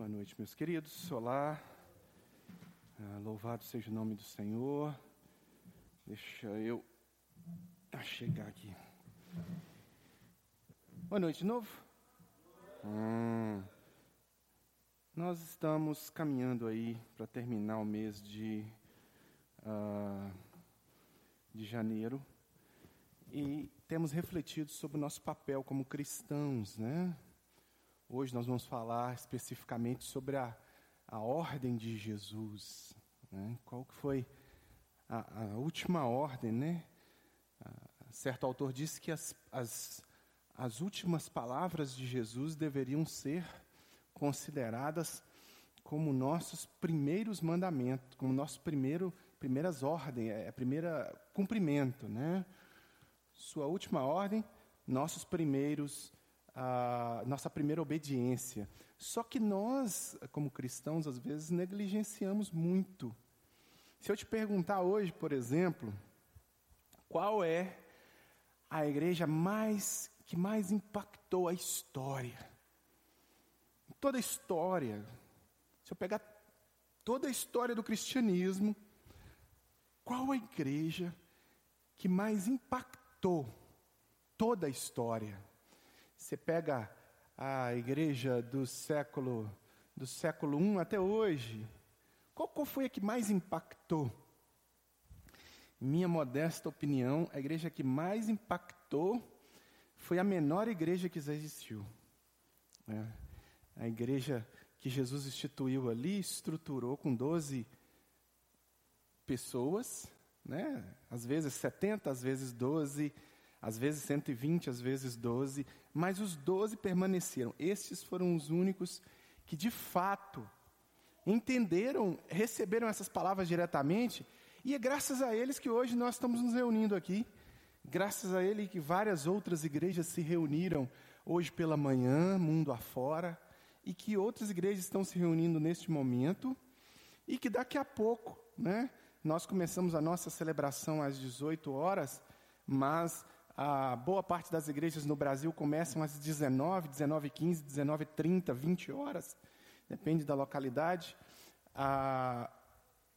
Boa noite, meus queridos. Olá. Ah, louvado seja o nome do Senhor. Deixa eu chegar aqui. Boa noite de novo. Hum. Nós estamos caminhando aí para terminar o mês de, uh, de janeiro e temos refletido sobre o nosso papel como cristãos, né? Hoje nós vamos falar especificamente sobre a, a ordem de Jesus. Né? Qual que foi a, a última ordem, né? Uh, certo autor disse que as, as, as últimas palavras de Jesus deveriam ser consideradas como nossos primeiros mandamentos, como nosso primeiro primeiras ordens, é, é primeira cumprimento, né? Sua última ordem, nossos primeiros a nossa primeira obediência. Só que nós, como cristãos, às vezes negligenciamos muito. Se eu te perguntar hoje, por exemplo, qual é a igreja mais que mais impactou a história? Toda a história. Se eu pegar toda a história do cristianismo, qual a igreja que mais impactou toda a história? Você pega a igreja do século do século I até hoje, qual, qual foi a que mais impactou? Minha modesta opinião, a igreja que mais impactou foi a menor igreja que já existiu. É. A igreja que Jesus instituiu ali, estruturou com 12 pessoas, né? às vezes 70, às vezes 12 às vezes 120, às vezes 12, mas os 12 permaneceram. Estes foram os únicos que de fato entenderam, receberam essas palavras diretamente, e é graças a eles que hoje nós estamos nos reunindo aqui. Graças a ele que várias outras igrejas se reuniram hoje pela manhã, mundo afora, e que outras igrejas estão se reunindo neste momento, e que daqui a pouco, né, nós começamos a nossa celebração às 18 horas, mas a boa parte das igrejas no Brasil começam às 19, 19 15, 19 30, 20 horas, depende da localidade. Ah,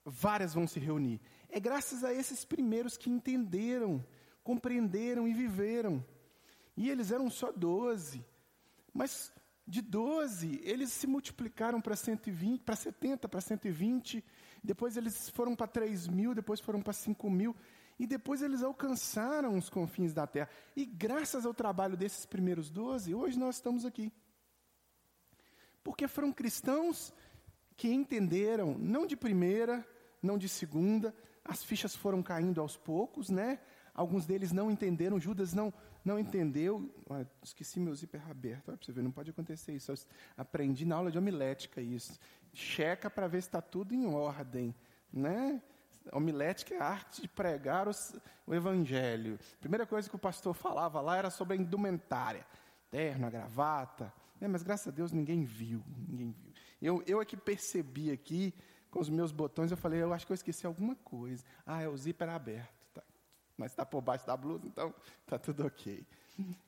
várias vão se reunir. É graças a esses primeiros que entenderam, compreenderam e viveram. E eles eram só 12. Mas de 12, eles se multiplicaram para 120, para 70, para 120. Depois eles foram para 3 mil, depois foram para 5 mil. E depois eles alcançaram os confins da terra. E graças ao trabalho desses primeiros doze, hoje nós estamos aqui. Porque foram cristãos que entenderam, não de primeira, não de segunda, as fichas foram caindo aos poucos, né? Alguns deles não entenderam, Judas não, não entendeu. Esqueci meu zíper aberto, olha para você ver, não pode acontecer isso. Eu aprendi na aula de homilética isso. Checa para ver se está tudo em ordem, né? Homilética é a arte de pregar o evangelho. A primeira coisa que o pastor falava lá era sobre a indumentária. Terno, a gravata. É, mas graças a Deus ninguém viu. Ninguém viu. Eu, eu é que percebi aqui, com os meus botões, eu falei, eu acho que eu esqueci alguma coisa. Ah, é o zíper aberto. Tá. Mas está por baixo da blusa, então está tudo ok.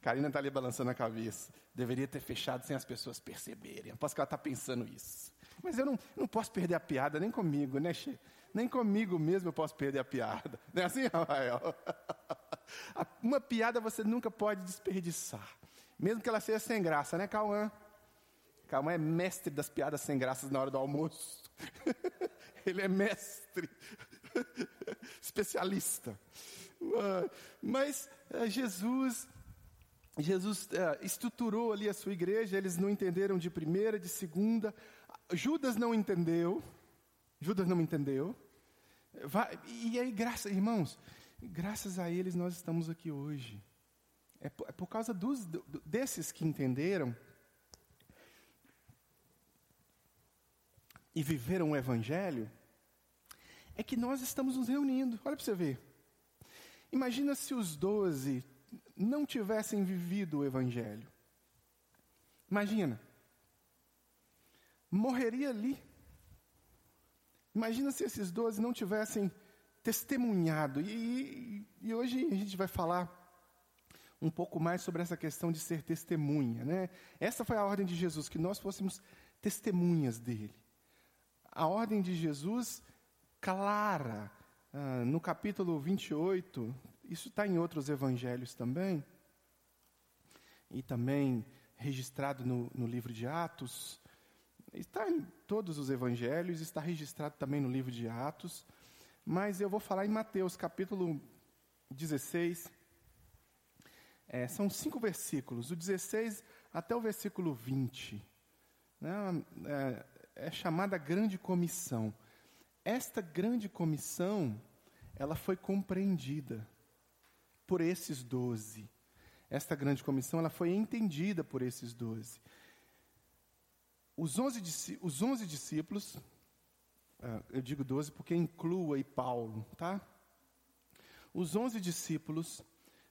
Karina está ali balançando a cabeça. Deveria ter fechado sem as pessoas perceberem. Eu posso que ela está pensando isso. Mas eu não, não posso perder a piada nem comigo, né, Che? Nem comigo mesmo eu posso perder a piada. Não é assim, Rafael? Uma piada você nunca pode desperdiçar. Mesmo que ela seja sem graça, né, Cauã? Cauã é mestre das piadas sem graças na hora do almoço. Ele é mestre. Especialista. Mas eh, Jesus Jesus uh, estruturou ali a sua igreja, eles não entenderam de primeira, de segunda. Judas não entendeu. Judas não entendeu. Vai, e aí, graças, irmãos, graças a eles nós estamos aqui hoje. É por, é por causa dos, desses que entenderam e viveram o Evangelho, é que nós estamos nos reunindo. Olha para você ver. Imagina se os doze não tivessem vivido o Evangelho. Imagina. Morreria ali. Imagina se esses doze não tivessem testemunhado. E, e, hoje a gente vai falar um pouco mais sobre essa questão de ser testemunha. Né? Essa foi a ordem de Jesus, que nós fôssemos testemunhas dele. A ordem de Jesus, clara, ah, no capítulo 28, isso está em outros evangelhos também, e também registrado no, no livro de Atos, está em todos os evangelhos, está registrado também no livro de Atos, mas eu vou falar em Mateus, capítulo 16. É, são cinco versículos, do 16 até o versículo 20. Né, é, é chamada grande comissão. Esta grande comissão, ela foi compreendida por esses doze. Esta grande comissão, ela foi entendida por esses doze. Os onze, os onze discípulos, ah, eu digo doze porque inclua aí Paulo, tá? Os onze discípulos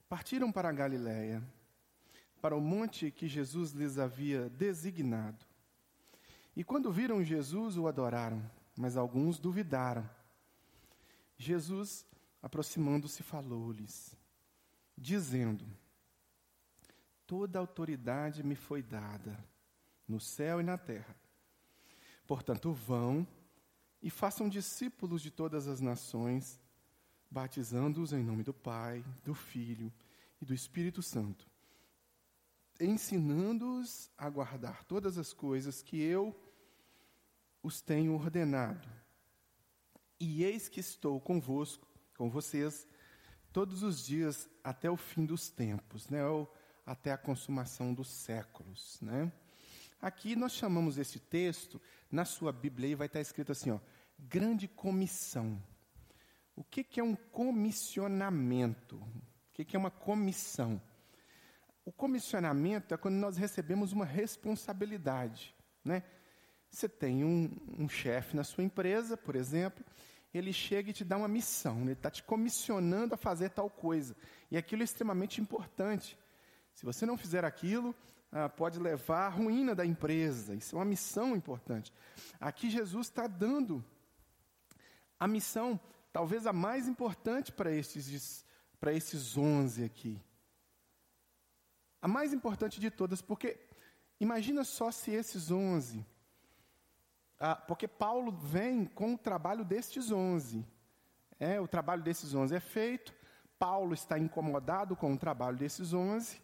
partiram para a Galiléia, para o monte que Jesus lhes havia designado. E quando viram Jesus, o adoraram, mas alguns duvidaram. Jesus, aproximando-se, falou-lhes, dizendo: Toda autoridade me foi dada no céu e na terra. Portanto, vão e façam discípulos de todas as nações, batizando-os em nome do Pai, do Filho e do Espírito Santo, ensinando-os a guardar todas as coisas que eu os tenho ordenado. E eis que estou convosco, com vocês, todos os dias até o fim dos tempos, né? ou até a consumação dos séculos. Né? Aqui nós chamamos esse texto, na sua Bíblia aí vai estar escrito assim, ó, grande comissão. O que, que é um comissionamento? O que, que é uma comissão? O comissionamento é quando nós recebemos uma responsabilidade. Né? Você tem um, um chefe na sua empresa, por exemplo, ele chega e te dá uma missão, ele está te comissionando a fazer tal coisa. E aquilo é extremamente importante. Se você não fizer aquilo, ah, pode levar à ruína da empresa. Isso é uma missão importante. Aqui Jesus está dando a missão, talvez a mais importante para esses, para esses 11 aqui. A mais importante de todas, porque imagina só se esses 11. Ah, porque Paulo vem com o trabalho destes 11. É, o trabalho desses 11 é feito. Paulo está incomodado com o trabalho desses 11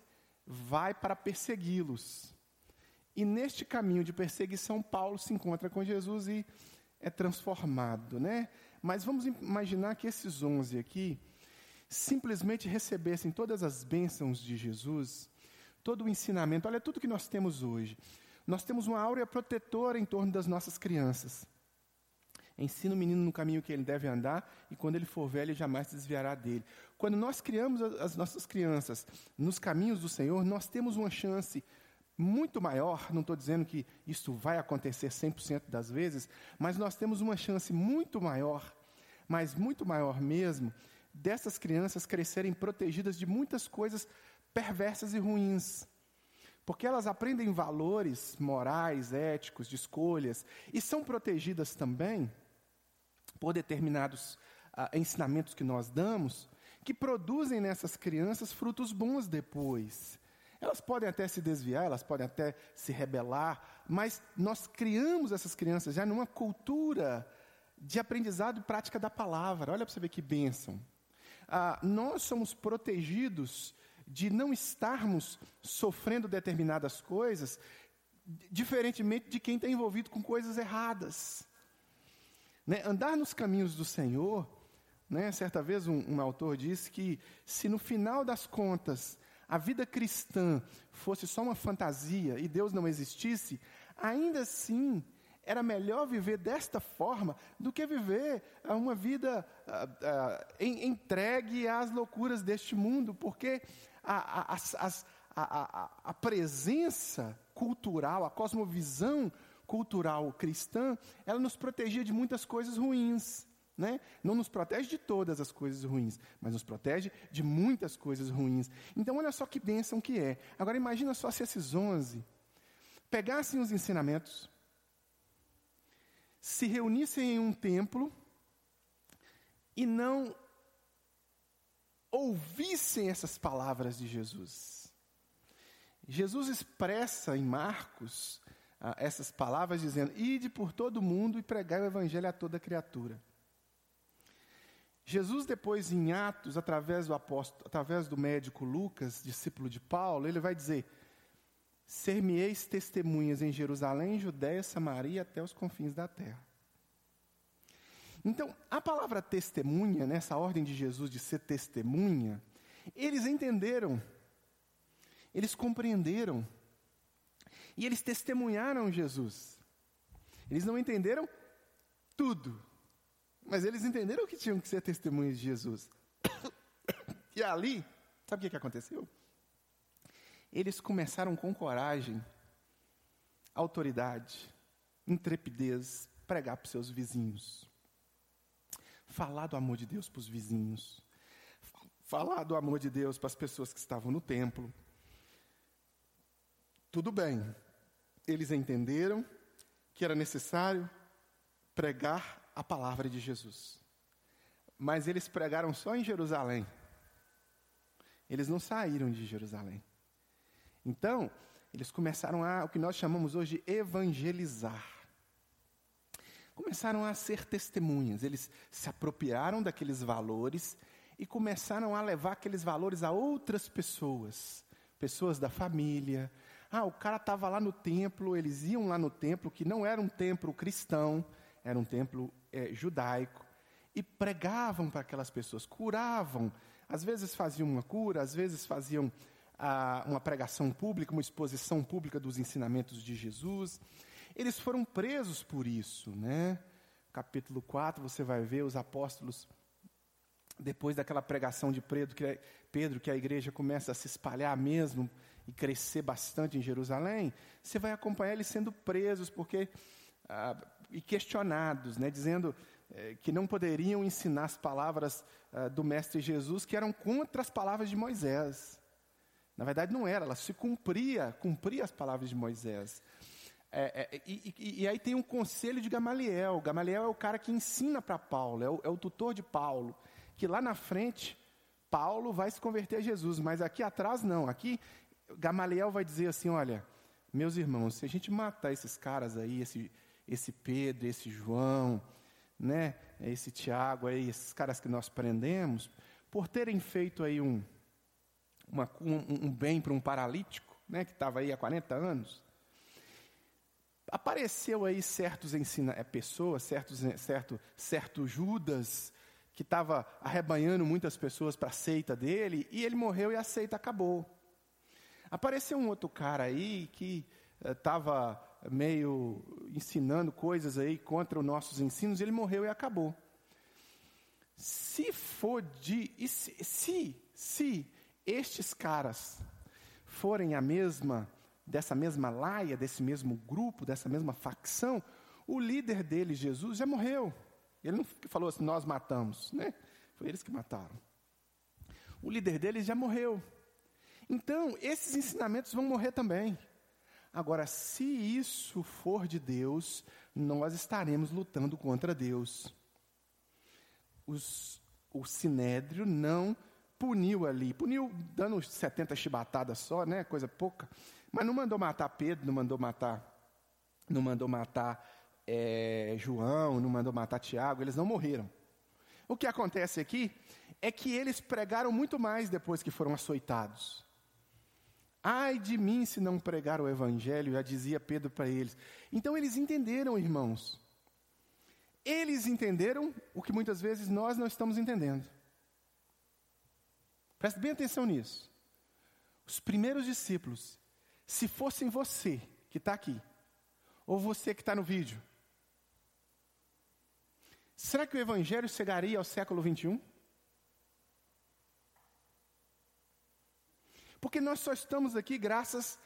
vai para persegui-los. E neste caminho de perseguição, Paulo se encontra com Jesus e é transformado, né? Mas vamos imaginar que esses onze aqui simplesmente recebessem todas as bênçãos de Jesus, todo o ensinamento. Olha tudo que nós temos hoje. Nós temos uma áurea protetora em torno das nossas crianças. Ensina o menino no caminho que ele deve andar, e quando ele for velho, jamais se desviará dele. Quando nós criamos as nossas crianças nos caminhos do Senhor, nós temos uma chance muito maior, não estou dizendo que isso vai acontecer 100% das vezes, mas nós temos uma chance muito maior, mas muito maior mesmo, dessas crianças crescerem protegidas de muitas coisas perversas e ruins. Porque elas aprendem valores morais, éticos, de escolhas, e são protegidas também por determinados ah, ensinamentos que nós damos, que produzem nessas crianças frutos bons depois. Elas podem até se desviar, elas podem até se rebelar, mas nós criamos essas crianças já numa cultura de aprendizado e prática da palavra. Olha para você ver que bênção. Ah, nós somos protegidos de não estarmos sofrendo determinadas coisas, diferentemente de quem está envolvido com coisas erradas. Né? Andar nos caminhos do Senhor, né? certa vez um, um autor disse que se no final das contas a vida cristã fosse só uma fantasia e Deus não existisse, ainda assim era melhor viver desta forma do que viver uma vida uh, uh, entregue às loucuras deste mundo, porque a, a, a, a, presença cultural, a cosmovisão cultural cristã, ela nos protegia de muitas coisas ruins. Né? Não nos protege de todas as coisas ruins, mas nos protege de muitas coisas ruins. Então, olha só que bênção que é. Agora, imagina só se esses onze pegassem os ensinamentos, se reunissem em um templo e não ouvissem essas palavras de Jesus. Jesus expressa em Marcos ah, essas palavras dizendo: Ide por todo o mundo e pregai o evangelho a toda criatura. Jesus depois em Atos, através do apóstolo, através do médico Lucas, discípulo de Paulo, ele vai dizer: Ser-me-eis testemunhas em Jerusalém, Judéia, Samaria, até os confins da terra. Então, a palavra testemunha, nessa ordem de Jesus de ser testemunha, eles entenderam, eles compreenderam, e eles testemunharam Jesus. Eles não entenderam tudo, mas eles entenderam que tinham que ser testemunhas de Jesus. E ali, sabe o que aconteceu? Eles começaram com coragem, autoridade, intrepidez, pregar para os seus vizinhos falar do amor de Deus para os vizinhos, falar do amor de Deus para as pessoas que estavam no templo. Tudo bem, eles entenderam que era necessário pregar a palavra de Jesus. Mas eles pregaram só em Jerusalém. Eles não saíram de Jerusalém. Então, eles começaram a o que nós chamamos hoje de evangelizar começaram a ser testemunhas. Eles se apropriaram daqueles valores e começaram a levar aqueles valores a outras pessoas, pessoas da família. Ah, o cara estava lá no templo, eles iam lá no templo, que não era um templo cristão, era um templo é, judaico, e pregavam para aquelas pessoas, curavam. Às vezes faziam uma cura, às vezes faziam ah, uma pregação pública, uma exposição pública dos ensinamentos de Jesus. Eles foram presos por isso, né? Capítulo 4, você vai ver os apóstolos, depois daquela pregação de Pedro que, é, Pedro, que a igreja começa a se espalhar mesmo e crescer bastante em Jerusalém, você vai acompanhar eles sendo presos porque ah, e questionados, né? Dizendo eh, que não poderiam ensinar as palavras ah, do Mestre Jesus que eram contra as palavras de Moisés. Na verdade, não era, ela se cumpria, cumpria as palavras de Moisés. É, é, e, e, e, aí tem um conselho de Gamaliel. Gamaliel é o cara que ensina para Paulo, é o, é o, tutor de Paulo. Que lá na frente, Paulo vai se converter a Jesus, mas aqui atrás não. Aqui, Gamaliel vai dizer assim: olha, meus irmãos, se a gente matar esses caras aí, esse, esse Pedro, esse João, né, esse Tiago aí, esses caras que nós prendemos, por terem feito aí um, uma, um, um bem para um paralítico, né, que estava aí há 40 anos apareceu aí certos ensina, é, pessoas, certos, é, certo, certo Judas, que estava arrebanhando muitas pessoas para a seita dele, e ele morreu e a seita acabou. Apareceu um outro cara aí que estava eh, meio ensinando coisas aí contra os nossos ensinos, ele morreu e acabou. Se for de. Se, se, se estes caras forem a mesma dessa mesma laia, desse mesmo grupo, dessa mesma facção, o líder deles, Jesus, já morreu. Ele não falou assim, nós matamos, né? Foi eles que mataram. O líder deles já morreu. Então, esses ensinamentos vão morrer também. Agora, se isso for de Deus, nós estaremos lutando contra Deus. Os, o sinédrio não puniu ali, puniu dando 70 chibatadas só, né? Coisa pouca. Mas não mandou matar Pedro, não mandou matar, não mandou matar é, João, não mandou matar Tiago, eles não morreram. O que acontece aqui é que eles pregaram muito mais depois que foram açoitados. Ai de mim se não pregar o evangelho, já dizia Pedro para eles. Então eles entenderam, irmãos. Eles entenderam o que muitas vezes nós não estamos entendendo. Preste bem atenção nisso. Os primeiros discípulos, se fossem você que está aqui, ou você que está no vídeo, será que o Evangelho chegaria ao século 21? Porque nós só estamos aqui graças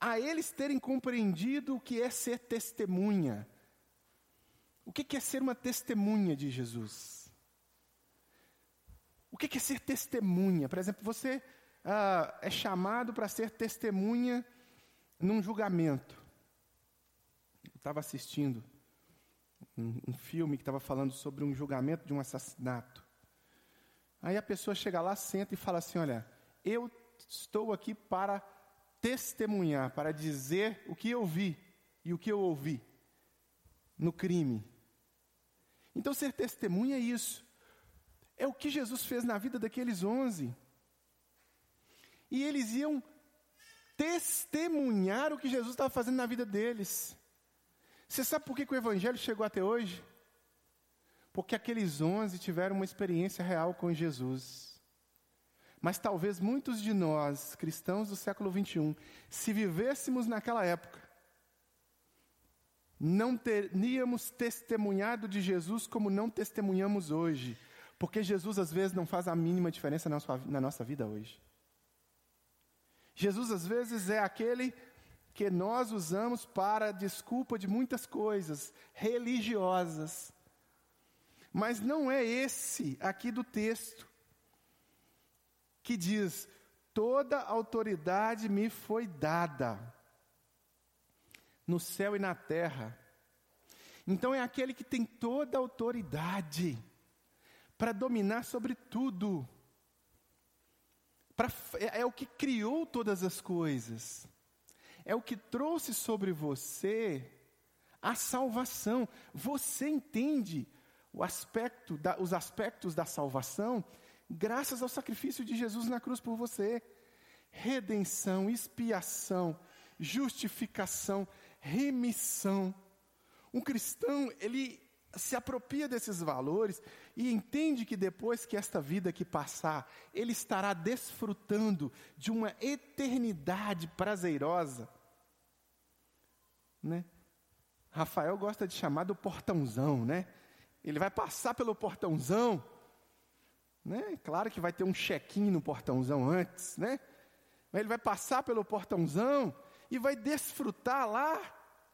a eles terem compreendido o que é ser testemunha. O que é ser uma testemunha de Jesus? O que é ser testemunha? Por exemplo, você ah, é chamado para ser testemunha num julgamento. Eu estava assistindo um, um filme que estava falando sobre um julgamento de um assassinato. Aí a pessoa chega lá, senta e fala assim: Olha, eu estou aqui para testemunhar, para dizer o que eu vi. e o que eu ouvi no crime. Então, ser testemunha é isso. É o que Jesus fez na vida daqueles onze. E eles iam testemunhar o que Jesus estava fazendo na vida deles. Você sabe por que, que o Evangelho chegou até hoje? Porque aqueles onze tiveram uma experiência real com Jesus. Mas talvez muitos de nós, cristãos do século 21, se vivêssemos naquela época, não teríamos testemunhado de Jesus como não testemunhamos hoje, porque Jesus às vezes não faz a mínima diferença na, sua, na nossa vida hoje. Jesus às vezes é aquele que nós usamos para desculpa de muitas coisas religiosas. Mas não é esse aqui do texto que diz: toda autoridade me foi dada no céu e na terra. Então é aquele que tem toda a autoridade para dominar sobre tudo. Pra, é, é o que criou todas as coisas. É o que trouxe sobre você a salvação. Você entende o aspecto da, os aspectos da salvação graças ao sacrifício de Jesus na cruz por você. Redenção, expiação, justificação, remissão. Um cristão, ele se apropria desses valores e entende que depois que esta vida que passar, ele estará desfrutando de uma eternidade prazerosa. Né? Rafael gosta de chamar do portãozão, né? Ele vai passar pelo portãozão, né? Claro que vai ter um check-in no portãozão antes, né? Mas ele vai passar pelo portãozão e vai desfrutar lá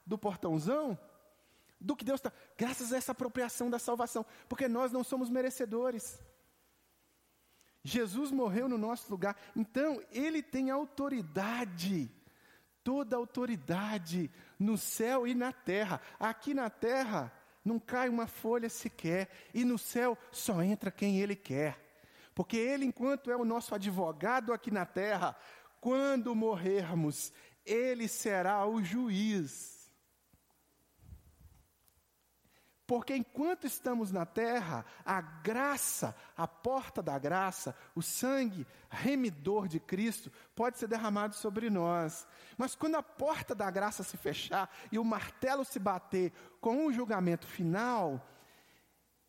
do portãozão do que Deus está, graças a essa apropriação da salvação, porque nós não somos merecedores. Jesus morreu no nosso lugar, então Ele tem autoridade, toda autoridade no céu e na terra. Aqui na terra não cai uma folha sequer, e no céu só entra quem Ele quer, porque Ele, enquanto é o nosso advogado aqui na terra, quando morrermos, ele será o juiz. Porque enquanto estamos na terra, a graça, a porta da graça, o sangue remidor de Cristo pode ser derramado sobre nós. Mas quando a porta da graça se fechar e o martelo se bater com o julgamento final,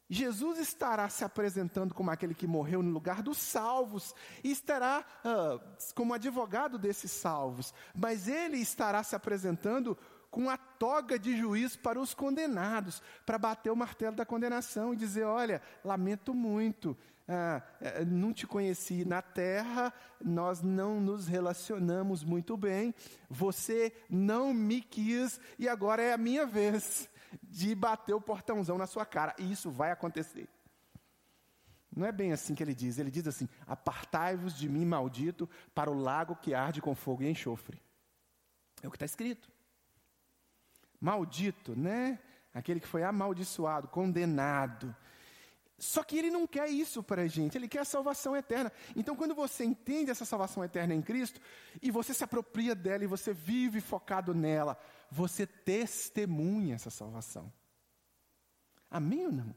Jesus estará se apresentando como aquele que morreu no lugar dos salvos e estará uh, como advogado desses salvos, mas ele estará se apresentando com a toga de juiz para os condenados, para bater o martelo da condenação e dizer: Olha, lamento muito, ah, eh, não te conheci na terra, nós não nos relacionamos muito bem, você não me quis e agora é a minha vez de bater o portãozão na sua cara. E isso vai acontecer. Não é bem assim que ele diz. Ele diz assim: Apartai-vos de mim, maldito, para o lago que arde com fogo e enxofre. É o que está escrito. Maldito, né? Aquele que foi amaldiçoado, condenado. Só que ele não quer isso para a gente, ele quer a salvação eterna. Então, quando você entende essa salvação eterna em Cristo, e você se apropria dela e você vive focado nela, você testemunha essa salvação. Amém ou não?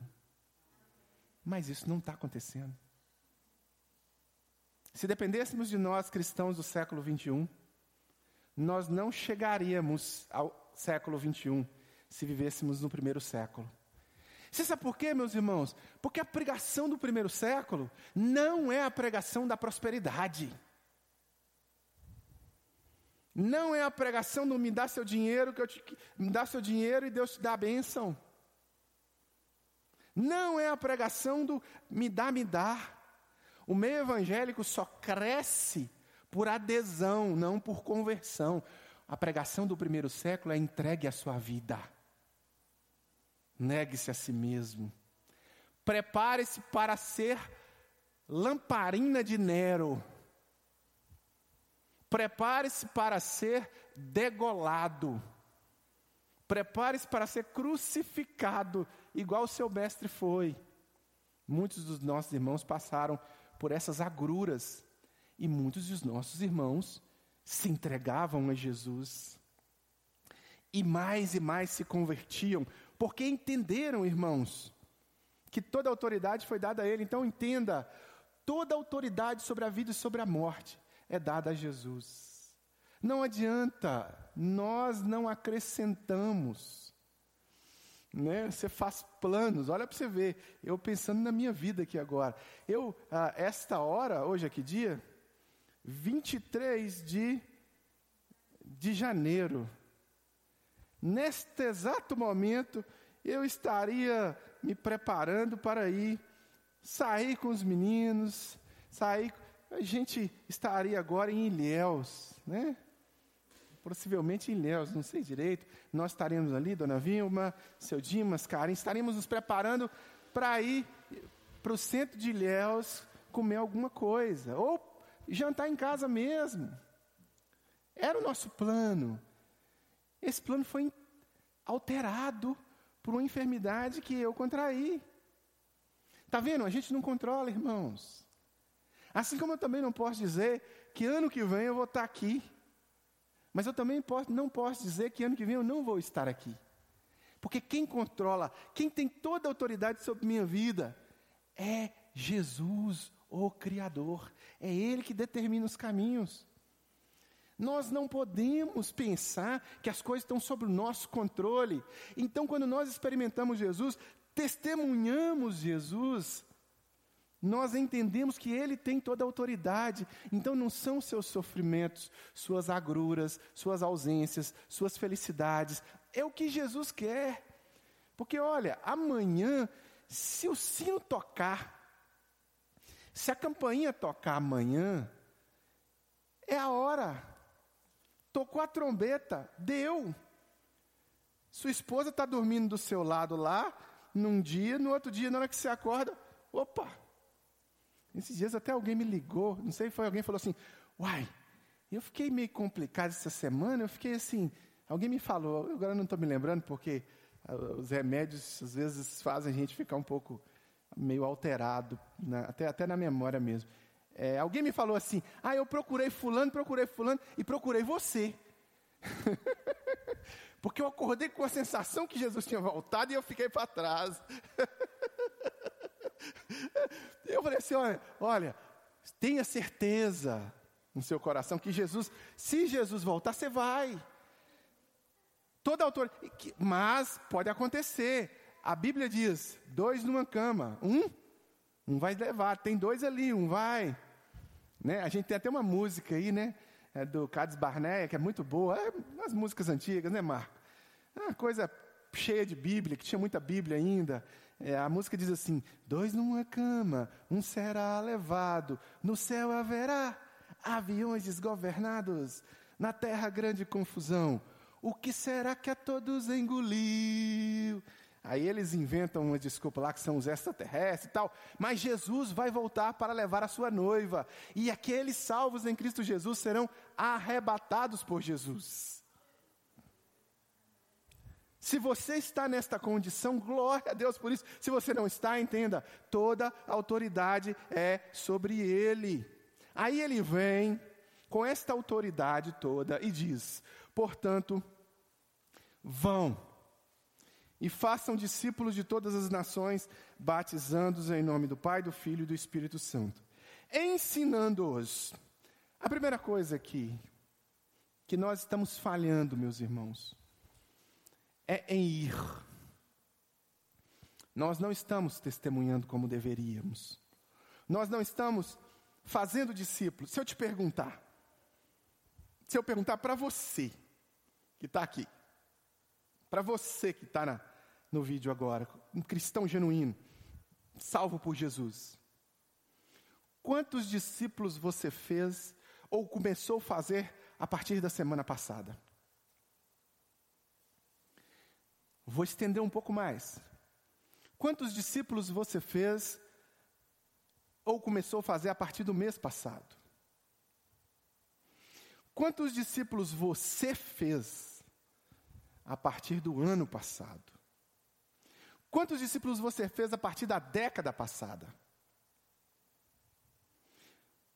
Mas isso não está acontecendo. Se dependêssemos de nós, cristãos do século 21, nós não chegaríamos ao século 21 se vivêssemos no primeiro século. Você sabe por quê, meus irmãos? Porque a pregação do primeiro século não é a pregação da prosperidade. Não é a pregação do me dá seu dinheiro, que eu te, me dá seu dinheiro e Deus te dá a bênção. Não é a pregação do me dá, me dá. O meio evangélico só cresce por adesão, não por conversão. A pregação do primeiro século é entregue a sua vida. Negue-se a si mesmo. Prepare-se para ser lamparina de Nero. Prepare-se para ser degolado. Prepare-se para ser crucificado, igual o seu mestre foi. Muitos dos nossos irmãos passaram por essas agruras, e muitos dos nossos irmãos se entregavam a Jesus. E mais e mais se convertiam, porque entenderam, irmãos, que toda autoridade foi dada a ele. Então entenda, toda autoridade sobre a vida e sobre a morte é dada a Jesus. Não adianta, nós não acrescentamos. Né? Você faz planos, olha para você ver. Eu pensando na minha vida aqui agora. Eu, ah, esta hora, hoje é que dia? 23 de, de janeiro. Neste exato momento, eu estaria me preparando para ir sair com os meninos, sair. A gente estaria agora em Ilhéus, né? Possivelmente em Ilhéus, não sei direito. Nós estaremos ali, Dona Vilma, seu Dimas, Karim, estaremos nos preparando para ir para o centro de Ilhéus comer alguma coisa, ou jantar em casa mesmo. Era o nosso plano. Esse plano foi alterado por uma enfermidade que eu contraí. Está vendo? A gente não controla, irmãos. Assim como eu também não posso dizer que ano que vem eu vou estar aqui. Mas eu também posso, não posso dizer que ano que vem eu não vou estar aqui. Porque quem controla, quem tem toda a autoridade sobre minha vida, é Jesus, o Criador. É Ele que determina os caminhos. Nós não podemos pensar que as coisas estão sob o nosso controle. Então, quando nós experimentamos Jesus, testemunhamos Jesus, nós entendemos que Ele tem toda a autoridade. Então, não são seus sofrimentos, suas agruras, suas ausências, suas felicidades. É o que Jesus quer. Porque, olha, amanhã, se o sino tocar, se a campainha tocar amanhã, é a hora tocou a trombeta, deu. Sua esposa está dormindo do seu lado lá, num dia, no outro dia, na hora que você acorda, opa! Esses dias até alguém me ligou, não sei, foi alguém falou assim, uai, eu fiquei meio complicado essa semana, eu fiquei assim, alguém me falou, agora não estou me lembrando, porque ah, os remédios às vezes fazem a gente ficar um pouco meio alterado, né, até, até na memória mesmo. É, alguém me falou assim: ah, eu procurei Fulano, procurei Fulano e procurei você. Porque eu acordei com a sensação que Jesus tinha voltado e eu fiquei para trás. eu falei assim: olha, olha, tenha certeza no seu coração que Jesus, se Jesus voltar, você vai. Toda autor, mas pode acontecer. A Bíblia diz: dois numa cama, um um vai levar, tem dois ali, um vai. Né? A gente tem até uma música aí, né? É do Cades Barneia, que é muito boa. É as músicas antigas, né, Marco? É uma coisa cheia de Bíblia, que tinha muita Bíblia ainda. É, a música diz assim: dois numa cama, um será levado, no céu haverá aviões desgovernados, na terra grande confusão. O que será que a todos engoliu? Aí eles inventam uma desculpa lá que são os extraterrestres e tal. Mas Jesus vai voltar para levar a sua noiva. E aqueles salvos em Cristo Jesus serão arrebatados por Jesus. Se você está nesta condição, glória a Deus por isso. Se você não está, entenda: toda autoridade é sobre ele. Aí ele vem com esta autoridade toda e diz: portanto, vão e façam discípulos de todas as nações, batizando-os em nome do Pai, do Filho e do Espírito Santo, ensinando-os. A primeira coisa aqui, que nós estamos falhando, meus irmãos, é em ir. Nós não estamos testemunhando como deveríamos. Nós não estamos fazendo discípulos. Se eu te perguntar, se eu perguntar para você que está aqui, para você que está na, no vídeo agora, um cristão genuíno, salvo por Jesus. Quantos discípulos você fez ou começou a fazer a partir da semana passada? Vou estender um pouco mais. Quantos discípulos você fez ou começou a fazer a partir do mês passado? Quantos discípulos você fez a partir do ano passado? Quantos discípulos você fez a partir da década passada?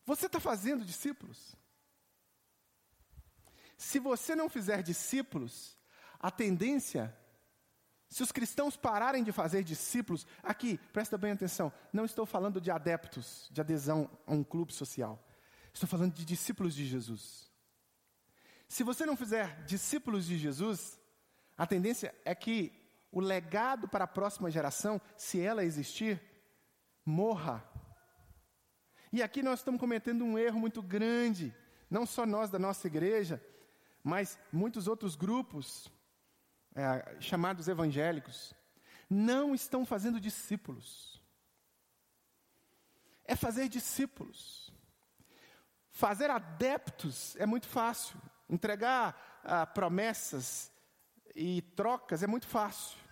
Você está fazendo discípulos? Se você não fizer discípulos, a tendência, se os cristãos pararem de fazer discípulos, aqui, presta bem atenção, não estou falando de adeptos, de adesão a um clube social. Estou falando de discípulos de Jesus. Se você não fizer discípulos de Jesus, a tendência é que o legado para a próxima geração, se ela existir, morra. E aqui nós estamos cometendo um erro muito grande, não só nós da nossa igreja, mas muitos outros grupos é, chamados evangélicos, não estão fazendo discípulos. É fazer discípulos. Fazer adeptos é muito fácil. Entregar ah, promessas e trocas é muito fácil.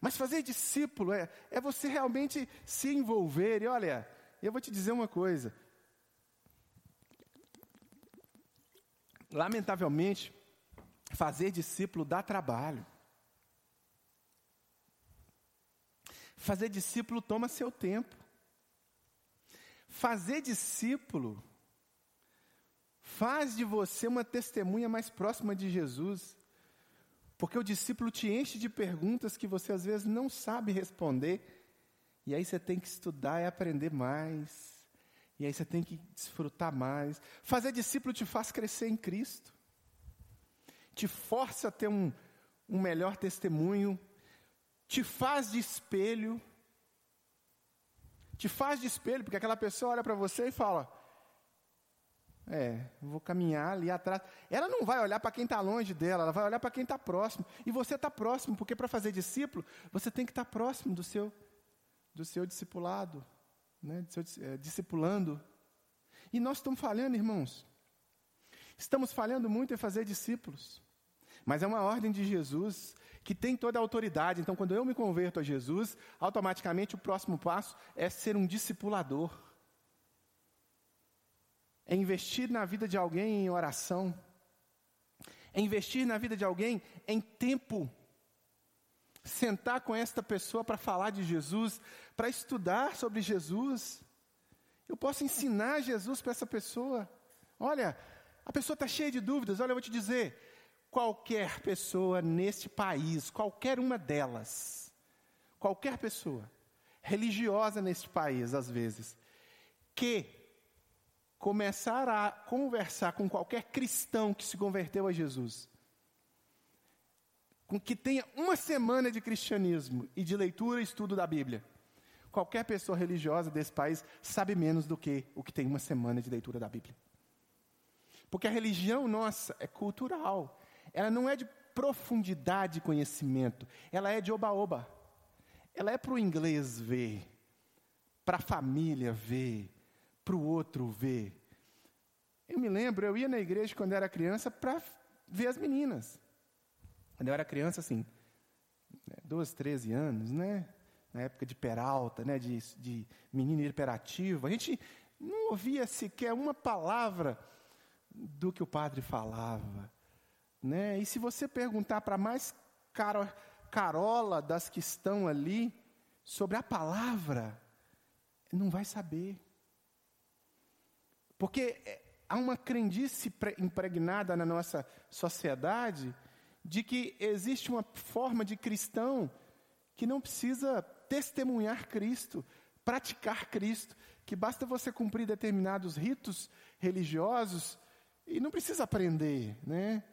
Mas fazer discípulo é, é você realmente se envolver. E olha, eu vou te dizer uma coisa. Lamentavelmente, fazer discípulo dá trabalho. Fazer discípulo toma seu tempo. Fazer discípulo faz de você uma testemunha mais próxima de Jesus. Porque o discípulo te enche de perguntas que você às vezes não sabe responder. E aí você tem que estudar e aprender mais. E aí você tem que desfrutar mais. Fazer discípulo te faz crescer em Cristo. Te força a ter um, um melhor testemunho. Te faz de espelho. Te faz de espelho, porque aquela pessoa olha para você e fala: É, vou caminhar ali atrás. Ela não vai olhar para quem está longe dela, ela vai olhar para quem está próximo. E você está próximo, porque para fazer discípulo, você tem que estar tá próximo do seu, do seu discipulado né, de seu, é, discipulando. E nós estamos falhando, irmãos. Estamos falhando muito em fazer discípulos. Mas é uma ordem de Jesus que tem toda a autoridade. Então, quando eu me converto a Jesus, automaticamente o próximo passo é ser um discipulador. É investir na vida de alguém em oração. É investir na vida de alguém em tempo sentar com esta pessoa para falar de Jesus, para estudar sobre Jesus. Eu posso ensinar Jesus para essa pessoa. Olha, a pessoa está cheia de dúvidas. Olha, eu vou te dizer: qualquer pessoa neste país, qualquer uma delas, qualquer pessoa religiosa neste país, às vezes, que começar a conversar com qualquer cristão que se converteu a Jesus, com que tenha uma semana de cristianismo e de leitura e estudo da Bíblia. Qualquer pessoa religiosa desse país sabe menos do que o que tem uma semana de leitura da Bíblia. Porque a religião nossa é cultural. Ela não é de profundidade de conhecimento. Ela é de oba-oba. Ela é para o inglês ver, para a família ver, para o outro ver. Eu me lembro, eu ia na igreja quando era criança para ver as meninas. Quando eu era criança, assim, 12, né, 13 anos, né? Na época de Peralta, né? De, de menino hiperativo, a gente não ouvia sequer uma palavra do que o padre falava, né? E se você perguntar para mais caro, carola das que estão ali sobre a palavra, não vai saber. Porque é, há uma crendice impregnada na nossa sociedade de que existe uma forma de cristão que não precisa testemunhar Cristo, praticar Cristo, que basta você cumprir determinados ritos religiosos e não precisa aprender, né?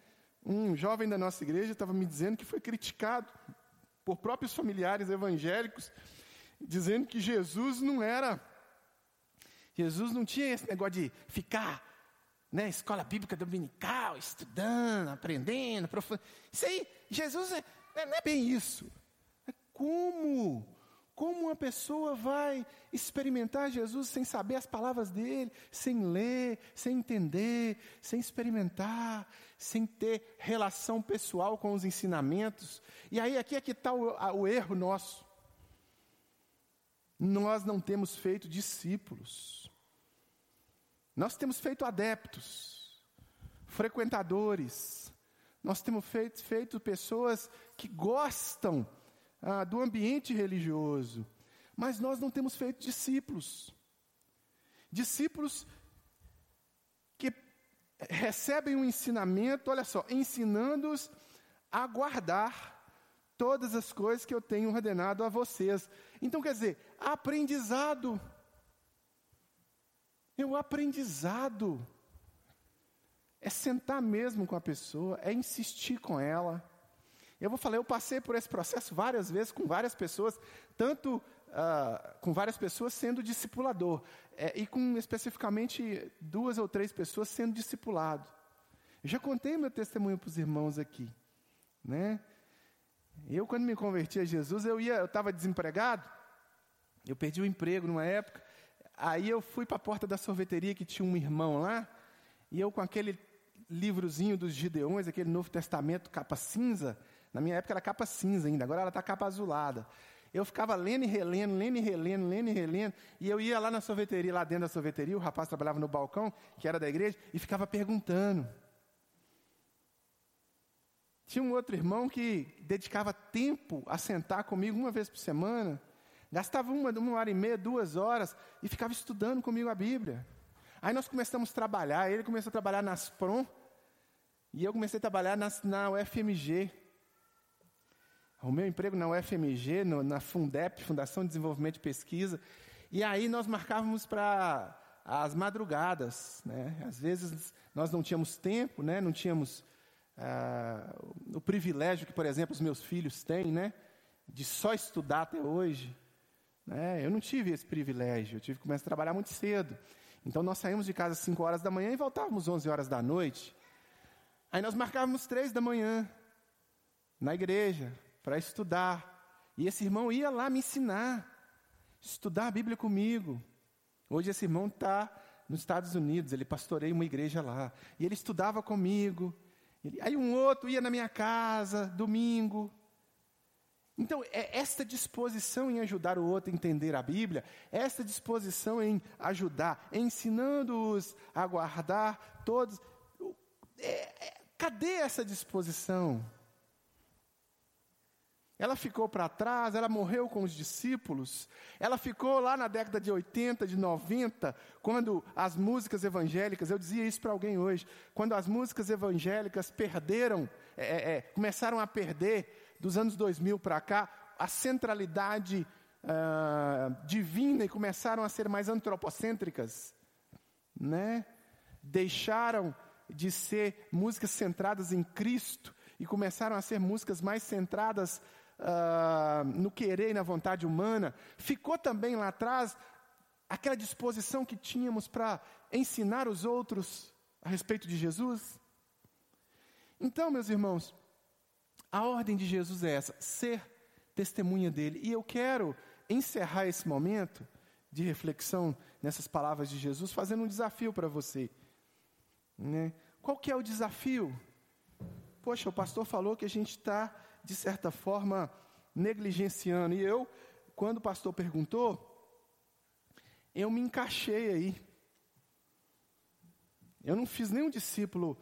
Um jovem da nossa igreja estava me dizendo que foi criticado por próprios familiares evangélicos, dizendo que Jesus não era Jesus não tinha esse negócio de ficar né, escola bíblica dominical, estudando, aprendendo, profundo. Isso aí, Jesus é, é, não é bem isso. É como? Como uma pessoa vai experimentar Jesus sem saber as palavras dele, sem ler, sem entender, sem experimentar, sem ter relação pessoal com os ensinamentos? E aí, aqui é que está o, o erro nosso. Nós não temos feito discípulos. Nós temos feito adeptos, frequentadores, nós temos feito, feito pessoas que gostam ah, do ambiente religioso, mas nós não temos feito discípulos. Discípulos que recebem um ensinamento, olha só, ensinando-os a guardar todas as coisas que eu tenho ordenado a vocês. Então, quer dizer, aprendizado. É o aprendizado. É sentar mesmo com a pessoa, é insistir com ela. Eu vou falar, eu passei por esse processo várias vezes com várias pessoas, tanto uh, com várias pessoas sendo discipulador, é, e com especificamente duas ou três pessoas sendo discipulado. Eu já contei meu testemunho para os irmãos aqui, né? Eu, quando me converti a Jesus, eu ia, eu estava desempregado, eu perdi o emprego numa época, aí eu fui para a porta da sorveteria que tinha um irmão lá, e eu com aquele livrozinho dos Gideões, aquele Novo Testamento, capa cinza, na minha época era capa cinza ainda, agora ela está capa azulada. Eu ficava lendo e relendo, lendo e relendo, lendo e relendo, e eu ia lá na sorveteria, lá dentro da sorveteria, o rapaz trabalhava no balcão, que era da igreja, e ficava perguntando. Tinha um outro irmão que dedicava tempo a sentar comigo uma vez por semana, gastava uma, uma hora e meia, duas horas, e ficava estudando comigo a Bíblia. Aí nós começamos a trabalhar, ele começou a trabalhar nas PROM, e eu comecei a trabalhar nas, na UFMG. O meu emprego na UFMG, no, na Fundep, Fundação de Desenvolvimento e Pesquisa. E aí nós marcávamos para as madrugadas. Né? Às vezes nós não tínhamos tempo, né? não tínhamos ah, o privilégio que, por exemplo, os meus filhos têm, né? de só estudar até hoje. Né? Eu não tive esse privilégio, eu tive que começar a trabalhar muito cedo. Então nós saímos de casa às 5 horas da manhã e voltávamos às 11 horas da noite. Aí nós marcávamos três da manhã na igreja para estudar. E esse irmão ia lá me ensinar, estudar a Bíblia comigo. Hoje esse irmão está nos Estados Unidos, ele pastoreia uma igreja lá. E ele estudava comigo. Ele, aí um outro ia na minha casa, domingo. Então, é esta disposição em ajudar o outro a entender a Bíblia, esta disposição em ajudar, ensinando-os a guardar todos. É, é, Cadê essa disposição? Ela ficou para trás, ela morreu com os discípulos, ela ficou lá na década de 80, de 90, quando as músicas evangélicas, eu dizia isso para alguém hoje, quando as músicas evangélicas perderam, é, é, é começaram a perder dos anos 2000 para cá, a centralidade uh, divina e começaram a ser mais antropocêntricas, né? deixaram de ser músicas centradas em Cristo e começaram a ser músicas mais centradas uh, no querer e na vontade humana. Ficou também lá atrás aquela disposição que tínhamos para ensinar os outros a respeito de Jesus. Então, meus irmãos, a ordem de Jesus é essa: ser testemunha dele. E eu quero encerrar esse momento de reflexão nessas palavras de Jesus, fazendo um desafio para você. Né? Qual que é o desafio? Poxa, o pastor falou que a gente está, de certa forma, negligenciando. E eu, quando o pastor perguntou, eu me encaixei aí. Eu não fiz nenhum discípulo,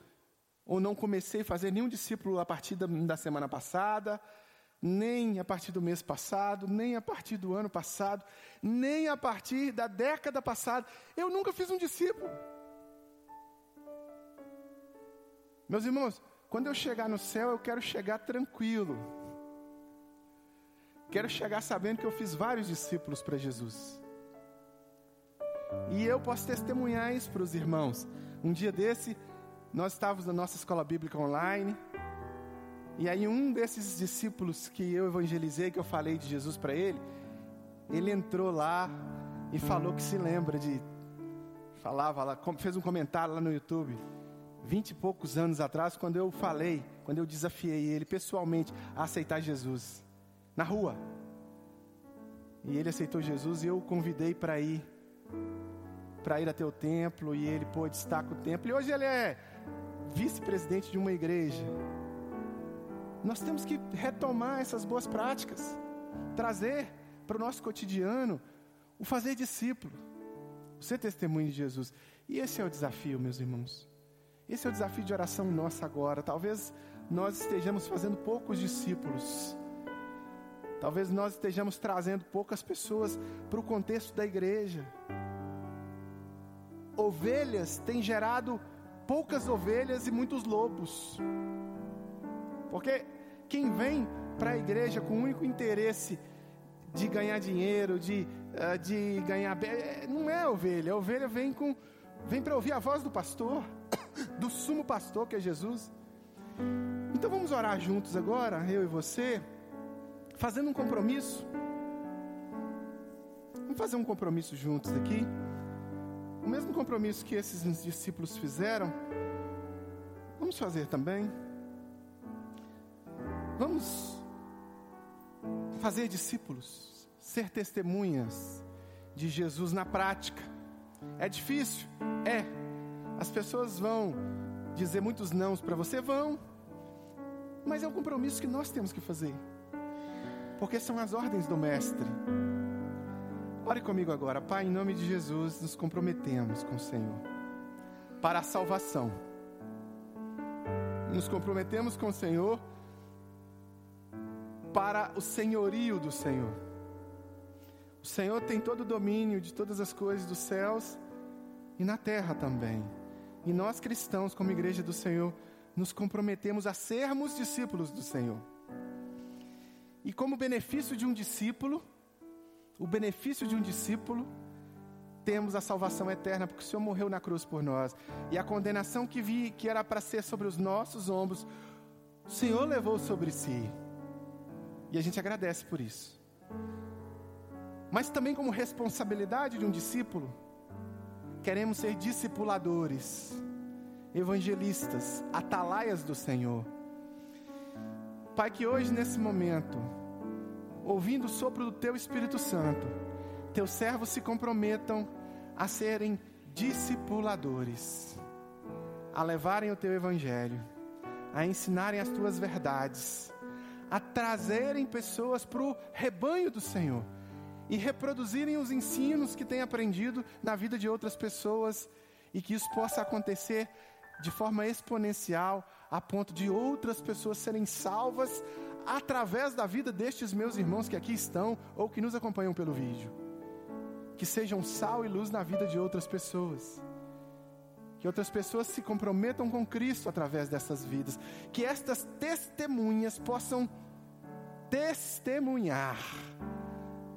ou não comecei a fazer nenhum discípulo a partir da, semana passada, nem a partir do mês passado, nem a partir do ano passado, nem a partir da década passada. Eu nunca fiz um discípulo. Meus irmãos, quando eu chegar no céu, eu quero chegar tranquilo. Quero chegar sabendo que eu fiz vários discípulos para Jesus. E eu posso testemunhar isso para os irmãos. Um dia desse, nós estávamos na nossa escola bíblica online. E aí um desses discípulos que eu evangelizei, que eu falei de Jesus para ele, ele entrou lá e falou que se lembra de falava lá, fez um comentário lá no YouTube vinte e poucos anos atrás, quando eu falei, quando eu desafiei ele pessoalmente a aceitar Jesus, na rua. E ele aceitou Jesus e eu o convidei para ir, para ir até o templo, e ele pôde estar com o templo. E hoje ele é vice-presidente de uma igreja. Nós temos que retomar essas boas práticas, trazer para o nosso cotidiano o fazer discípulo, o ser testemunho de Jesus. E esse é o desafio, meus irmãos. Esse é o desafio de oração nossa agora. Talvez nós estejamos fazendo poucos discípulos. Talvez nós estejamos trazendo poucas pessoas para o contexto da igreja. Ovelhas têm gerado poucas ovelhas e muitos lobos. Porque quem vem para a igreja com o único interesse de ganhar dinheiro, de, uh, de ganhar. É, não é ovelha. A ovelha vem com. Vem para ouvir a voz do pastor, do sumo pastor que é Jesus. Então vamos orar juntos agora, eu e você, fazendo um compromisso. Vamos fazer um compromisso juntos aqui. O mesmo compromisso que esses discípulos fizeram, vamos fazer também. Vamos fazer discípulos, ser testemunhas de Jesus na prática. É difícil? É. As pessoas vão dizer muitos nãos para você, vão. Mas é um compromisso que nós temos que fazer. Porque são as ordens do Mestre. Ore comigo agora, Pai, em nome de Jesus, nos comprometemos com o Senhor para a salvação. Nos comprometemos com o Senhor para o senhorio do Senhor. O Senhor tem todo o domínio de todas as coisas dos céus e na terra também. E nós cristãos, como igreja do Senhor, nos comprometemos a sermos discípulos do Senhor. E como benefício de um discípulo, o benefício de um discípulo, temos a salvação eterna, porque o Senhor morreu na cruz por nós. E a condenação que vi, que era para ser sobre os nossos ombros, o Senhor levou sobre si. E a gente agradece por isso. Mas também, como responsabilidade de um discípulo, queremos ser discipuladores, evangelistas, atalaias do Senhor. Pai, que hoje, nesse momento, ouvindo o sopro do Teu Espírito Santo, Teus servos se comprometam a serem discipuladores, a levarem o Teu Evangelho, a ensinarem as Tuas verdades a trazerem pessoas para o rebanho do Senhor e reproduzirem os ensinos que têm aprendido na vida de outras pessoas e que isso possa acontecer de forma exponencial a ponto de outras pessoas serem salvas através da vida destes meus irmãos que aqui estão ou que nos acompanham pelo vídeo. Que sejam sal e luz na vida de outras pessoas. Que outras pessoas se comprometam com Cristo através dessas vidas. Que estas testemunhas possam testemunhar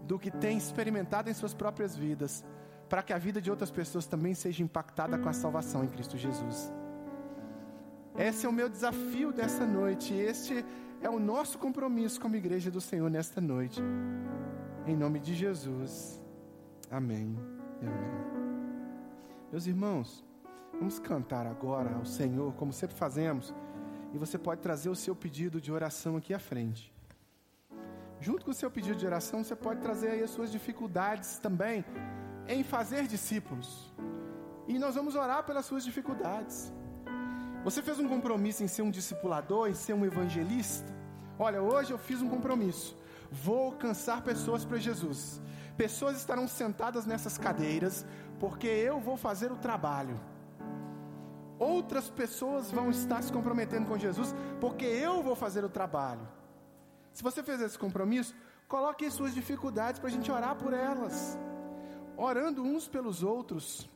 do que têm experimentado em suas próprias vidas, para que a vida de outras pessoas também seja impactada com a salvação em Cristo Jesus. Esse é o meu desafio dessa noite, este é o nosso compromisso como igreja do Senhor nesta noite. Em nome de Jesus. Amém. Amém. Meus irmãos, Vamos cantar agora ao Senhor, como sempre fazemos, e você pode trazer o seu pedido de oração aqui à frente. Junto com o seu pedido de oração, você pode trazer aí as suas dificuldades também em fazer discípulos. E nós vamos orar pelas suas dificuldades. Você fez um compromisso em ser um discipulador, em ser um evangelista? Olha, hoje eu fiz um compromisso. Vou alcançar pessoas para Jesus. Pessoas estarão sentadas nessas cadeiras, porque eu vou fazer o trabalho outras pessoas vão estar se comprometendo com Jesus, porque eu vou fazer o trabalho. Se você fez esse compromisso, coloque as suas dificuldades para a gente orar por elas, orando uns pelos outros.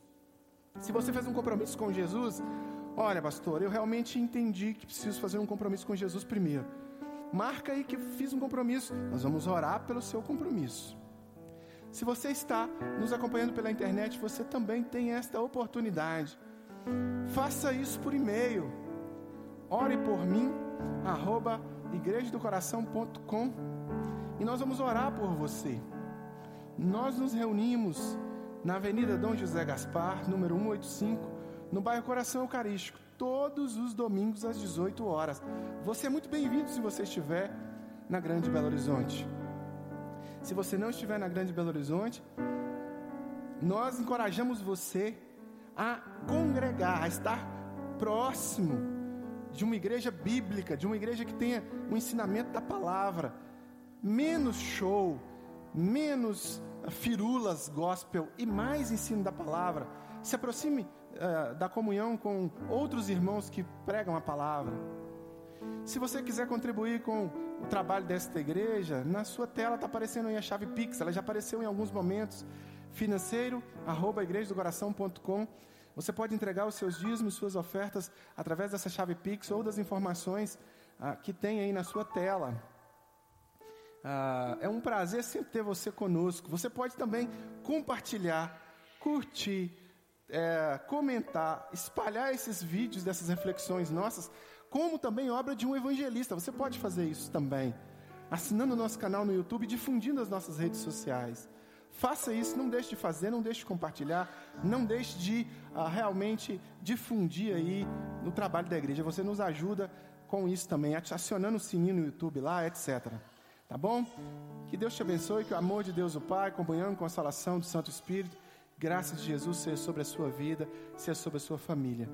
Se você fez um compromisso com Jesus, olha, pastor, eu realmente entendi que preciso fazer um compromisso com Jesus primeiro. Marca aí que fiz um compromisso, nós vamos orar pelo seu compromisso. Se você está nos acompanhando pela internet, você também tem esta oportunidade Faça isso por e-mail. Ore por mim, arroba igrejadocoração.com e nós vamos orar por você. Nós nos reunimos na Avenida Dom José Gaspar, número 185, no bairro Coração Eucarístico, todos os domingos às 18 horas. Você é muito bem-vindo se você estiver na Grande Belo Horizonte. Se você não estiver na Grande Belo Horizonte, nós encorajamos você a congregar, a estar próximo de uma igreja bíblica, de uma igreja que tenha o um ensinamento da palavra, menos show, menos firulas gospel e mais ensino da palavra. Se aproxime uh, da comunhão com outros irmãos que pregam a palavra. Se você quiser contribuir com o trabalho desta igreja, na sua tela está aparecendo aí a chave Pix, ela já apareceu em alguns momentos financeiro, arroba igrejadocoração.com. Você pode entregar os seus dízimos, suas ofertas através dessa chave Pix ou das informações ah, que tem aí na sua tela. Ah, é um prazer sempre ter você conosco. Você pode também compartilhar, curtir, é, comentar, espalhar esses vídeos dessas reflexões nossas, como também obra de um evangelista. Você pode fazer isso também, assinando o nosso canal no YouTube, difundindo as nossas redes sociais. Faça isso, não deixe de fazer, não deixe de compartilhar, não deixe de uh, realmente difundir aí no trabalho da igreja. Você nos ajuda com isso também, acionando o sininho no YouTube lá, etc. Tá bom? Que Deus te abençoe, que o amor de Deus o Pai, acompanhando com a salação do Santo Espírito, graças de Jesus seja sobre a sua vida, seja sobre a sua família.